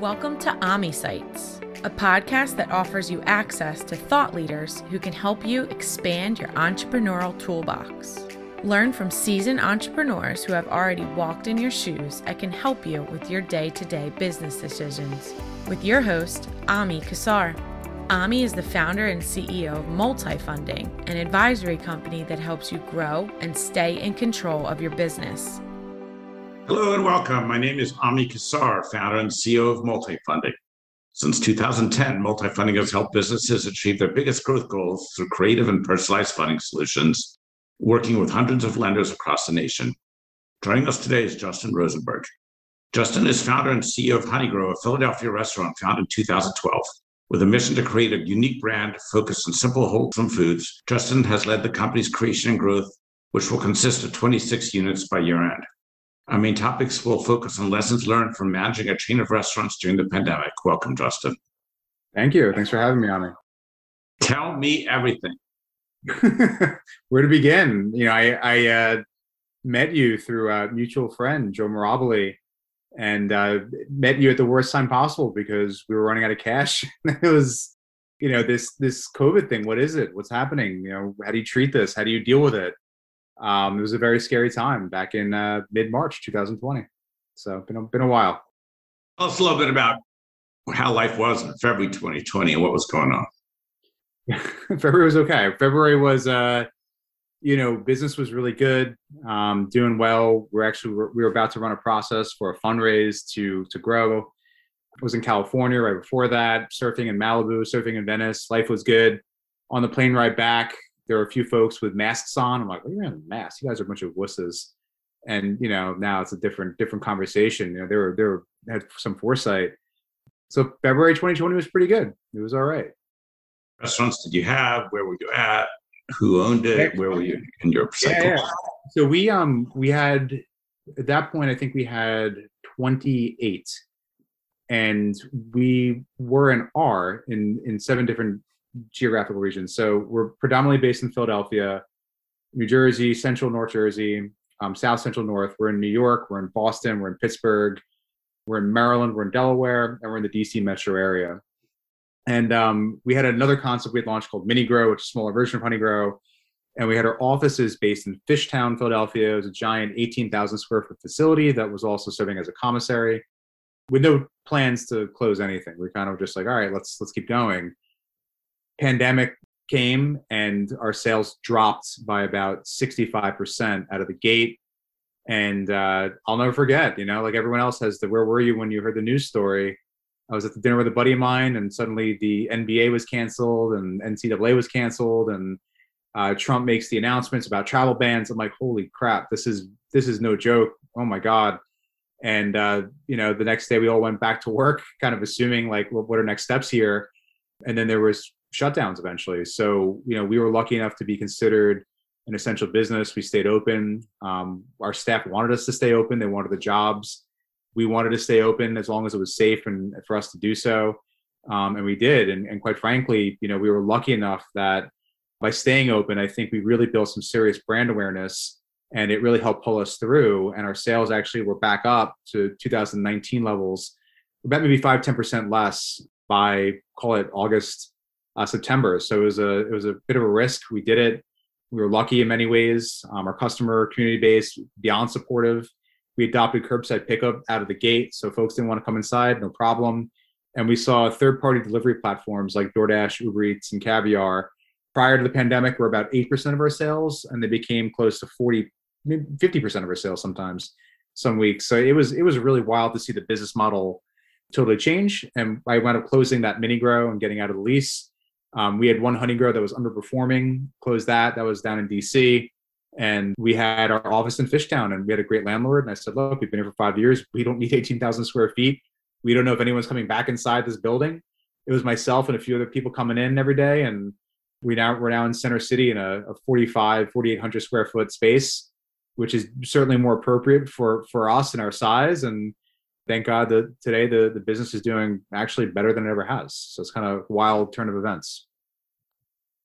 Welcome to Ami Sites, a podcast that offers you access to thought leaders who can help you expand your entrepreneurial toolbox. Learn from seasoned entrepreneurs who have already walked in your shoes and can help you with your day to day business decisions. With your host, Ami Kassar. Ami is the founder and CEO of Multifunding, an advisory company that helps you grow and stay in control of your business. Hello and welcome. My name is Ami Kassar, founder and CEO of Multifunding. Since 2010, Multifunding has helped businesses achieve their biggest growth goals through creative and personalized funding solutions, working with hundreds of lenders across the nation. Joining us today is Justin Rosenberg. Justin is founder and CEO of Honeygrow, a Philadelphia restaurant founded in 2012. With a mission to create a unique brand focused on simple, wholesome foods, Justin has led the company's creation and growth, which will consist of 26 units by year end. Our main topics will focus on lessons learned from managing a chain of restaurants during the pandemic. Welcome, Justin. Thank you. Thanks for having me, Ami. Tell me everything. Where to begin? You know, I, I uh, met you through a mutual friend, Joe Mirabile, and uh, met you at the worst time possible because we were running out of cash. it was, you know, this this COVID thing. What is it? What's happening? You know, how do you treat this? How do you deal with it? Um, it was a very scary time back in uh, mid March 2020. So been a, been a while. Tell us a little bit about how life was in February 2020 and what was going on. February was okay. February was uh, you know, business was really good, um, doing well. We're actually we were about to run a process for a fundraise to to grow. I was in California right before that, surfing in Malibu, surfing in Venice. Life was good. On the plane ride back, there were a few folks with masks on. I'm like, "What are you wearing masks? You guys are a bunch of wusses." And you know, now it's a different different conversation. You know, they were they were had some foresight. So February 2020 was pretty good. It was all right. Restaurants did you have? Where were you at? who owned it? Where were you in your cycle? Yeah, yeah. So we um we had at that point I think we had 28 and we were in R in in seven different geographical regions. So we're predominantly based in Philadelphia, New Jersey, Central North Jersey, um, South Central North. We're in New York, we're in Boston, we're in Pittsburgh, we're in Maryland, we're in Delaware, and we're in the DC metro area. And um, we had another concept we had launched called Minigrow, which is a smaller version of Honeygrow. And we had our offices based in Fishtown, Philadelphia. It was a giant 18,000 square foot facility that was also serving as a commissary with no plans to close anything. We kind of just like, all right, let's let's keep going. Pandemic came and our sales dropped by about 65% out of the gate. And uh, I'll never forget, you know, like everyone else has the where were you when you heard the news story? I was at the dinner with a buddy of mine, and suddenly the NBA was canceled and NCAA was canceled, and uh, Trump makes the announcements about travel bans. I'm like, holy crap, this is this is no joke. Oh my god! And uh, you know, the next day we all went back to work, kind of assuming like, well, what are next steps here? And then there was shutdowns eventually. So you know, we were lucky enough to be considered an essential business. We stayed open. Um, our staff wanted us to stay open. They wanted the jobs we wanted to stay open as long as it was safe and for us to do so. Um, and we did. And, and quite frankly, you know, we were lucky enough that by staying open, I think we really built some serious brand awareness and it really helped pull us through. And our sales actually were back up to 2019 levels, about maybe five, 10% less by call it August, uh, September. So it was a, it was a bit of a risk. We did it. We were lucky in many ways. Um, our customer community base beyond supportive we adopted curbside pickup out of the gate, so folks didn't want to come inside, no problem. And we saw third-party delivery platforms like DoorDash, Uber Eats, and Caviar. Prior to the pandemic, were about eight percent of our sales, and they became close to 40, 50 percent of our sales sometimes, some weeks. So it was it was really wild to see the business model totally change. And I wound up closing that minigrow and getting out of the lease. Um, we had one Honeygrow that was underperforming, closed that. That was down in DC. And we had our office in Fishtown and we had a great landlord. And I said, look, we've been here for five years. We don't need 18,000 square feet. We don't know if anyone's coming back inside this building. It was myself and a few other people coming in every day. And we now, we're now in Center City in a, a 45, 4,800 square foot space, which is certainly more appropriate for, for us and our size. And thank God that today the, the business is doing actually better than it ever has. So it's kind of wild turn of events.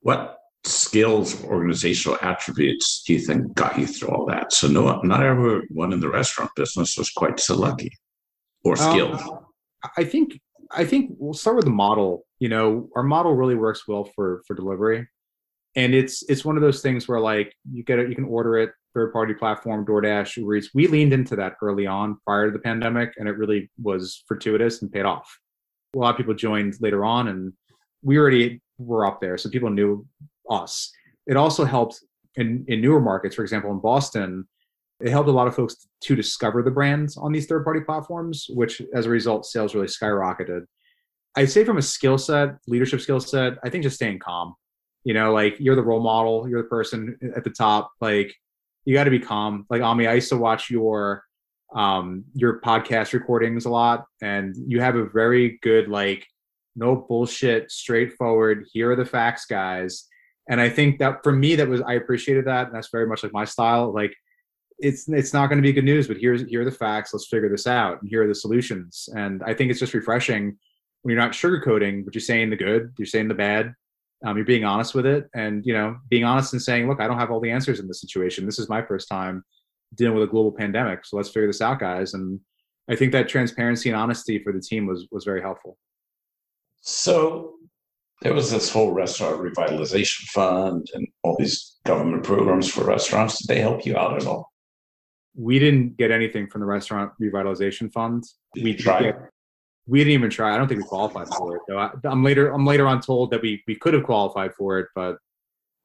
What skills, organizational attributes do you think got you through all that? So no, not everyone in the restaurant business was quite so lucky or uh, skilled. I think I think we'll start with the model. You know, our model really works well for for delivery, and it's it's one of those things where like you get it, you can order it third party platform, DoorDash, Uber Eats. We leaned into that early on prior to the pandemic, and it really was fortuitous and paid off. A lot of people joined later on, and we already were up there, so people knew us. It also helped in in newer markets, for example, in Boston it helped a lot of folks to discover the brands on these third party platforms, which as a result, sales really skyrocketed. I'd say from a skill set, leadership skill set, I think just staying calm. You know, like you're the role model, you're the person at the top. Like you got to be calm. Like Ami, I used to watch your um your podcast recordings a lot, and you have a very good like no bullshit, straightforward. Here are the facts, guys. And I think that for me, that was I appreciated that, and that's very much like my style. Like it's it's not going to be good news, but here's here are the facts. Let's figure this out, and here are the solutions. And I think it's just refreshing when you're not sugarcoating, but you're saying the good, you're saying the bad. Um, you're being honest with it, and you know, being honest and saying, "Look, I don't have all the answers in this situation. This is my first time dealing with a global pandemic, so let's figure this out, guys." And I think that transparency and honesty for the team was was very helpful. So there was this whole restaurant revitalization fund and all these government programs for restaurants. Did they help you out at all? we didn't get anything from the restaurant revitalization fund. we tried. We didn't even try. I don't think we qualified for it. Though I, am later. I'm later on told that we we could have qualified for it, but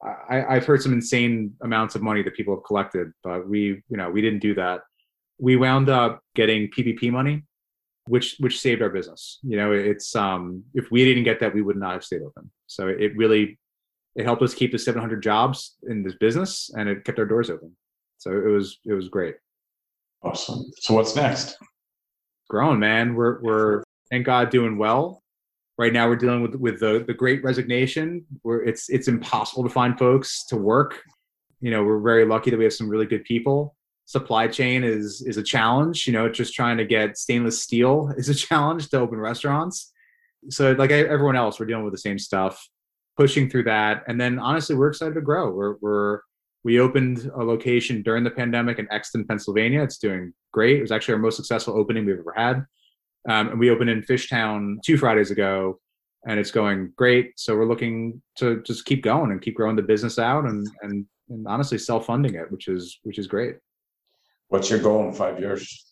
I, I've heard some insane amounts of money that people have collected, but we you know we didn't do that. We wound up getting PPP money, which which saved our business. You know, it's um if we didn't get that, we would not have stayed open. So it really it helped us keep the 700 jobs in this business, and it kept our doors open. So it was it was great. Awesome. So what's next? Growing, man. We're we're thank God doing well. Right now we're dealing with with the the great resignation where it's it's impossible to find folks to work. You know, we're very lucky that we have some really good people. Supply chain is is a challenge. You know, just trying to get stainless steel is a challenge to open restaurants. So like everyone else, we're dealing with the same stuff, pushing through that. And then honestly, we're excited to grow. We're we're we opened a location during the pandemic in Exton, Pennsylvania. It's doing great. It was actually our most successful opening we've ever had. Um, and we opened in Fishtown two Fridays ago, and it's going great. So we're looking to just keep going and keep growing the business out, and and, and honestly self funding it, which is which is great. What's your goal in five years?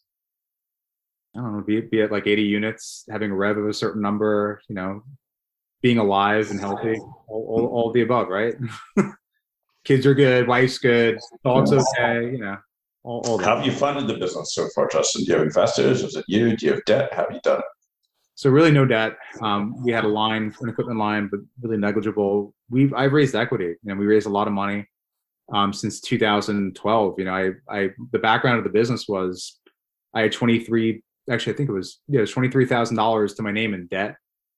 I don't know. Be it, be it like 80 units, having a rev of a certain number, you know, being alive and healthy, all, all, all the above, right? kids are good, wife's good, dog's okay, you know. All, all have you funded the business so far, Justin? Do you have investors? Is it you? Do you have debt? How have you done it? So really no debt. Um, we had a line, an equipment line, but really negligible. We've I've raised equity. You know, we raised a lot of money um, since 2012. You know, I I the background of the business was I had 23. Actually, I think it was yeah, it was twenty three thousand dollars to my name in debt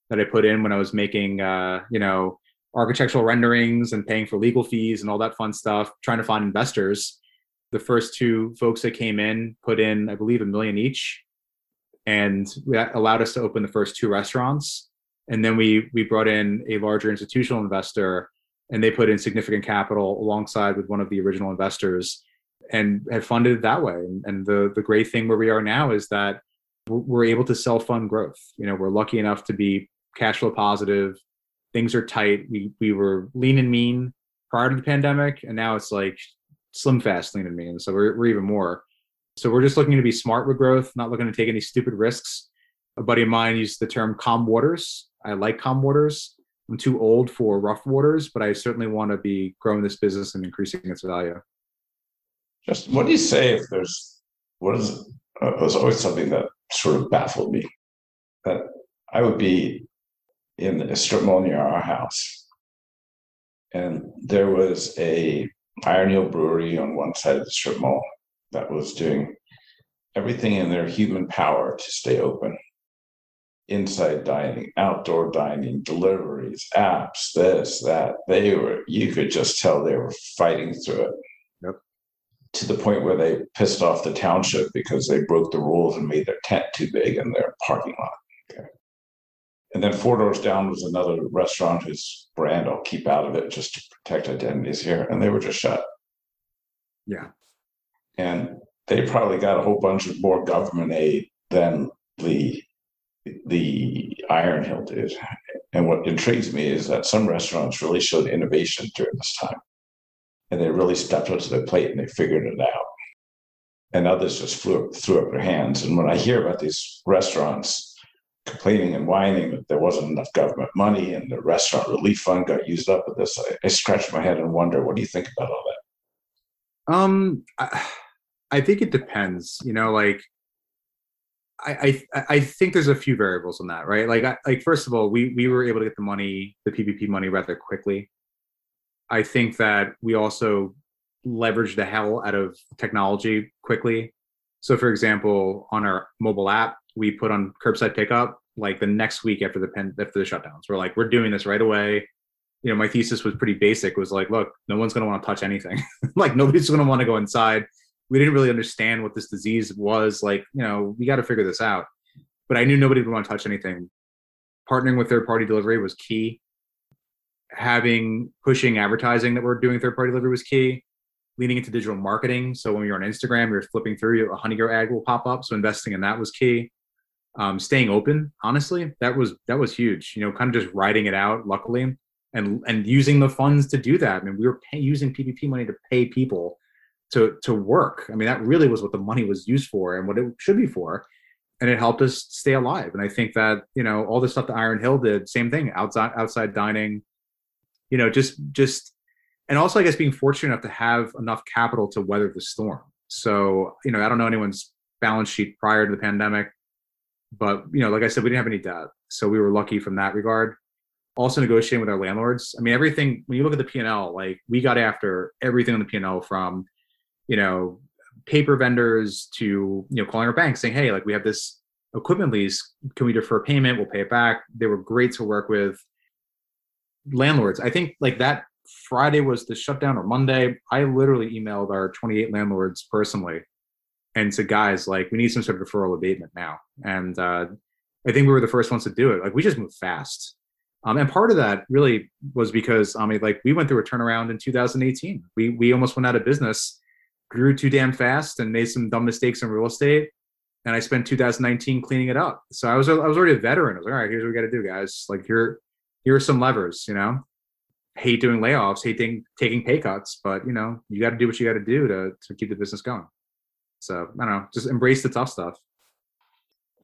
that I put in when I was making uh, you know architectural renderings and paying for legal fees and all that fun stuff, trying to find investors. The first two folks that came in put in, I believe, a million each, and that allowed us to open the first two restaurants. And then we we brought in a larger institutional investor, and they put in significant capital alongside with one of the original investors, and have funded it that way. And, and the the great thing where we are now is that we're able to self fund growth. You know, we're lucky enough to be cash flow positive things are tight. We we were lean and mean prior to the pandemic, and now it's like slim fast lean and mean. So we're we're even more. So we're just looking to be smart with growth, not looking to take any stupid risks. A buddy of mine used the term calm waters. I like calm waters. I'm too old for rough waters, but I certainly want to be growing this business and increasing its value. Just what do you say if there's what is uh, was always something that sort of baffled me that I would be in a strip mall near our house. And there was a Iron Brewery on one side of the strip mall that was doing everything in their human power to stay open. Inside dining, outdoor dining, deliveries, apps, this, that. They were, you could just tell they were fighting through it. Yep. To the point where they pissed off the township because they broke the rules and made their tent too big in their parking lot. And then four doors down was another restaurant whose brand I'll keep out of it just to protect identities here. And they were just shut. Yeah. And they probably got a whole bunch of more government aid than the the Iron Hill did. And what intrigues me is that some restaurants really showed innovation during this time. And they really stepped up to the plate and they figured it out. And others just flew, threw up their hands. And when I hear about these restaurants complaining and whining that there wasn't enough government money and the restaurant relief fund got used up with this, I, I scratch my head and wonder, what do you think about all that? Um, I, I think it depends. You know, like I, I I think there's a few variables on that, right? Like, I, like first of all, we we were able to get the money, the PPP money, rather quickly. I think that we also leveraged the hell out of technology quickly. So, for example, on our mobile app, we put on curbside pickup like the next week after the pen after the shutdowns. We're like, we're doing this right away. You know, my thesis was pretty basic. Was like, look, no one's going to want to touch anything. like, nobody's going to want to go inside we didn't really understand what this disease was. Like, you know, we got to figure this out. But I knew nobody would want to touch anything. Partnering with third party delivery was key. Having pushing advertising that we're doing third party delivery was key. Leaning into digital marketing. So when you're on Instagram, you're flipping through, a Honeygrow ad will pop up. So investing in that was key. Um, staying open, honestly, that was that was huge. You know, kind of just riding it out. Luckily, and and using the funds to do that. I mean, we were pay, using PPP money to pay people to to work. I mean, that really was what the money was used for and what it should be for. And it helped us stay alive. And I think that, you know, all the stuff that Iron Hill did, same thing, outside outside dining, you know, just just and also I guess being fortunate enough to have enough capital to weather the storm. So, you know, I don't know anyone's balance sheet prior to the pandemic, but you know, like I said, we didn't have any debt. So we were lucky from that regard also negotiating with our landlords. I mean, everything when you look at the P and L, like we got after everything on the P and L from you know, paper vendors to, you know, calling our bank saying, hey, like we have this equipment lease. Can we defer payment? We'll pay it back. They were great to work with. Landlords, I think like that Friday was the shutdown or Monday. I literally emailed our 28 landlords personally and said, guys, like we need some sort of deferral abatement now. And uh, I think we were the first ones to do it. Like we just moved fast. Um, and part of that really was because I mean, like we went through a turnaround in 2018. We we almost went out of business grew too damn fast and made some dumb mistakes in real estate. And I spent 2019 cleaning it up. So I was I was already a veteran. I was like, all right, here's what we got to do, guys. Like here, here are some levers. You know, hate doing layoffs, hate taking, taking pay cuts, but you know, you got to do what you got to do to to keep the business going. So I don't know, just embrace the tough stuff.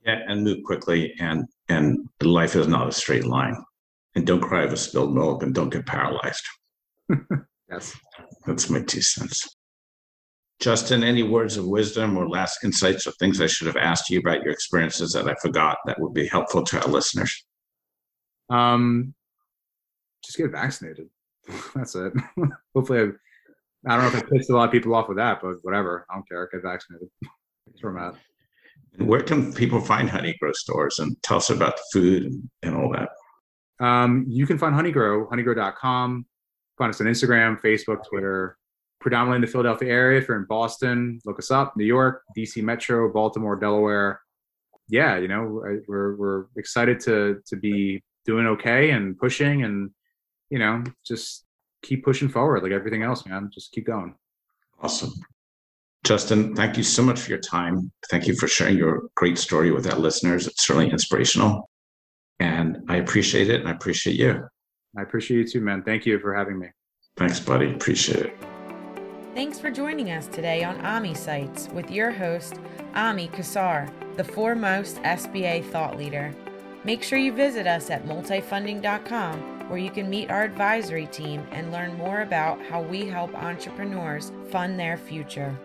Yeah, and move quickly. And and life is not a straight line. And don't cry over spilled milk, and don't get paralyzed. yes, that's my two cents. Justin, any words of wisdom or last insights or things I should have asked you about your experiences that I forgot that would be helpful to our listeners? Um, just get vaccinated. That's it. Hopefully, I've, I don't know if I pissed a lot of people off with that, but whatever. I don't care. Get vaccinated. That's where I'm at. where can people find Honeygrow stores and tell us about the food and, and all that? Um, you can find Honeygrow, honeygrow.com. Find us on Instagram, Facebook, Twitter, predominantly in the Philadelphia area. If you're in Boston, look us up. New York, DC Metro, Baltimore, Delaware. Yeah, you know, we're we're excited to to be doing okay and pushing, and you know, just keep pushing forward like everything else, man. Just keep going. Awesome. Justin, thank you so much for your time. Thank you for sharing your great story with our listeners. It's certainly inspirational. And I appreciate it. And I appreciate you. I appreciate you too, man. Thank you for having me. Thanks, buddy. Appreciate it. Thanks for joining us today on AMI Sites with your host, Ami Kassar, the foremost SBA thought leader. Make sure you visit us at multifunding.com where you can meet our advisory team and learn more about how we help entrepreneurs fund their future.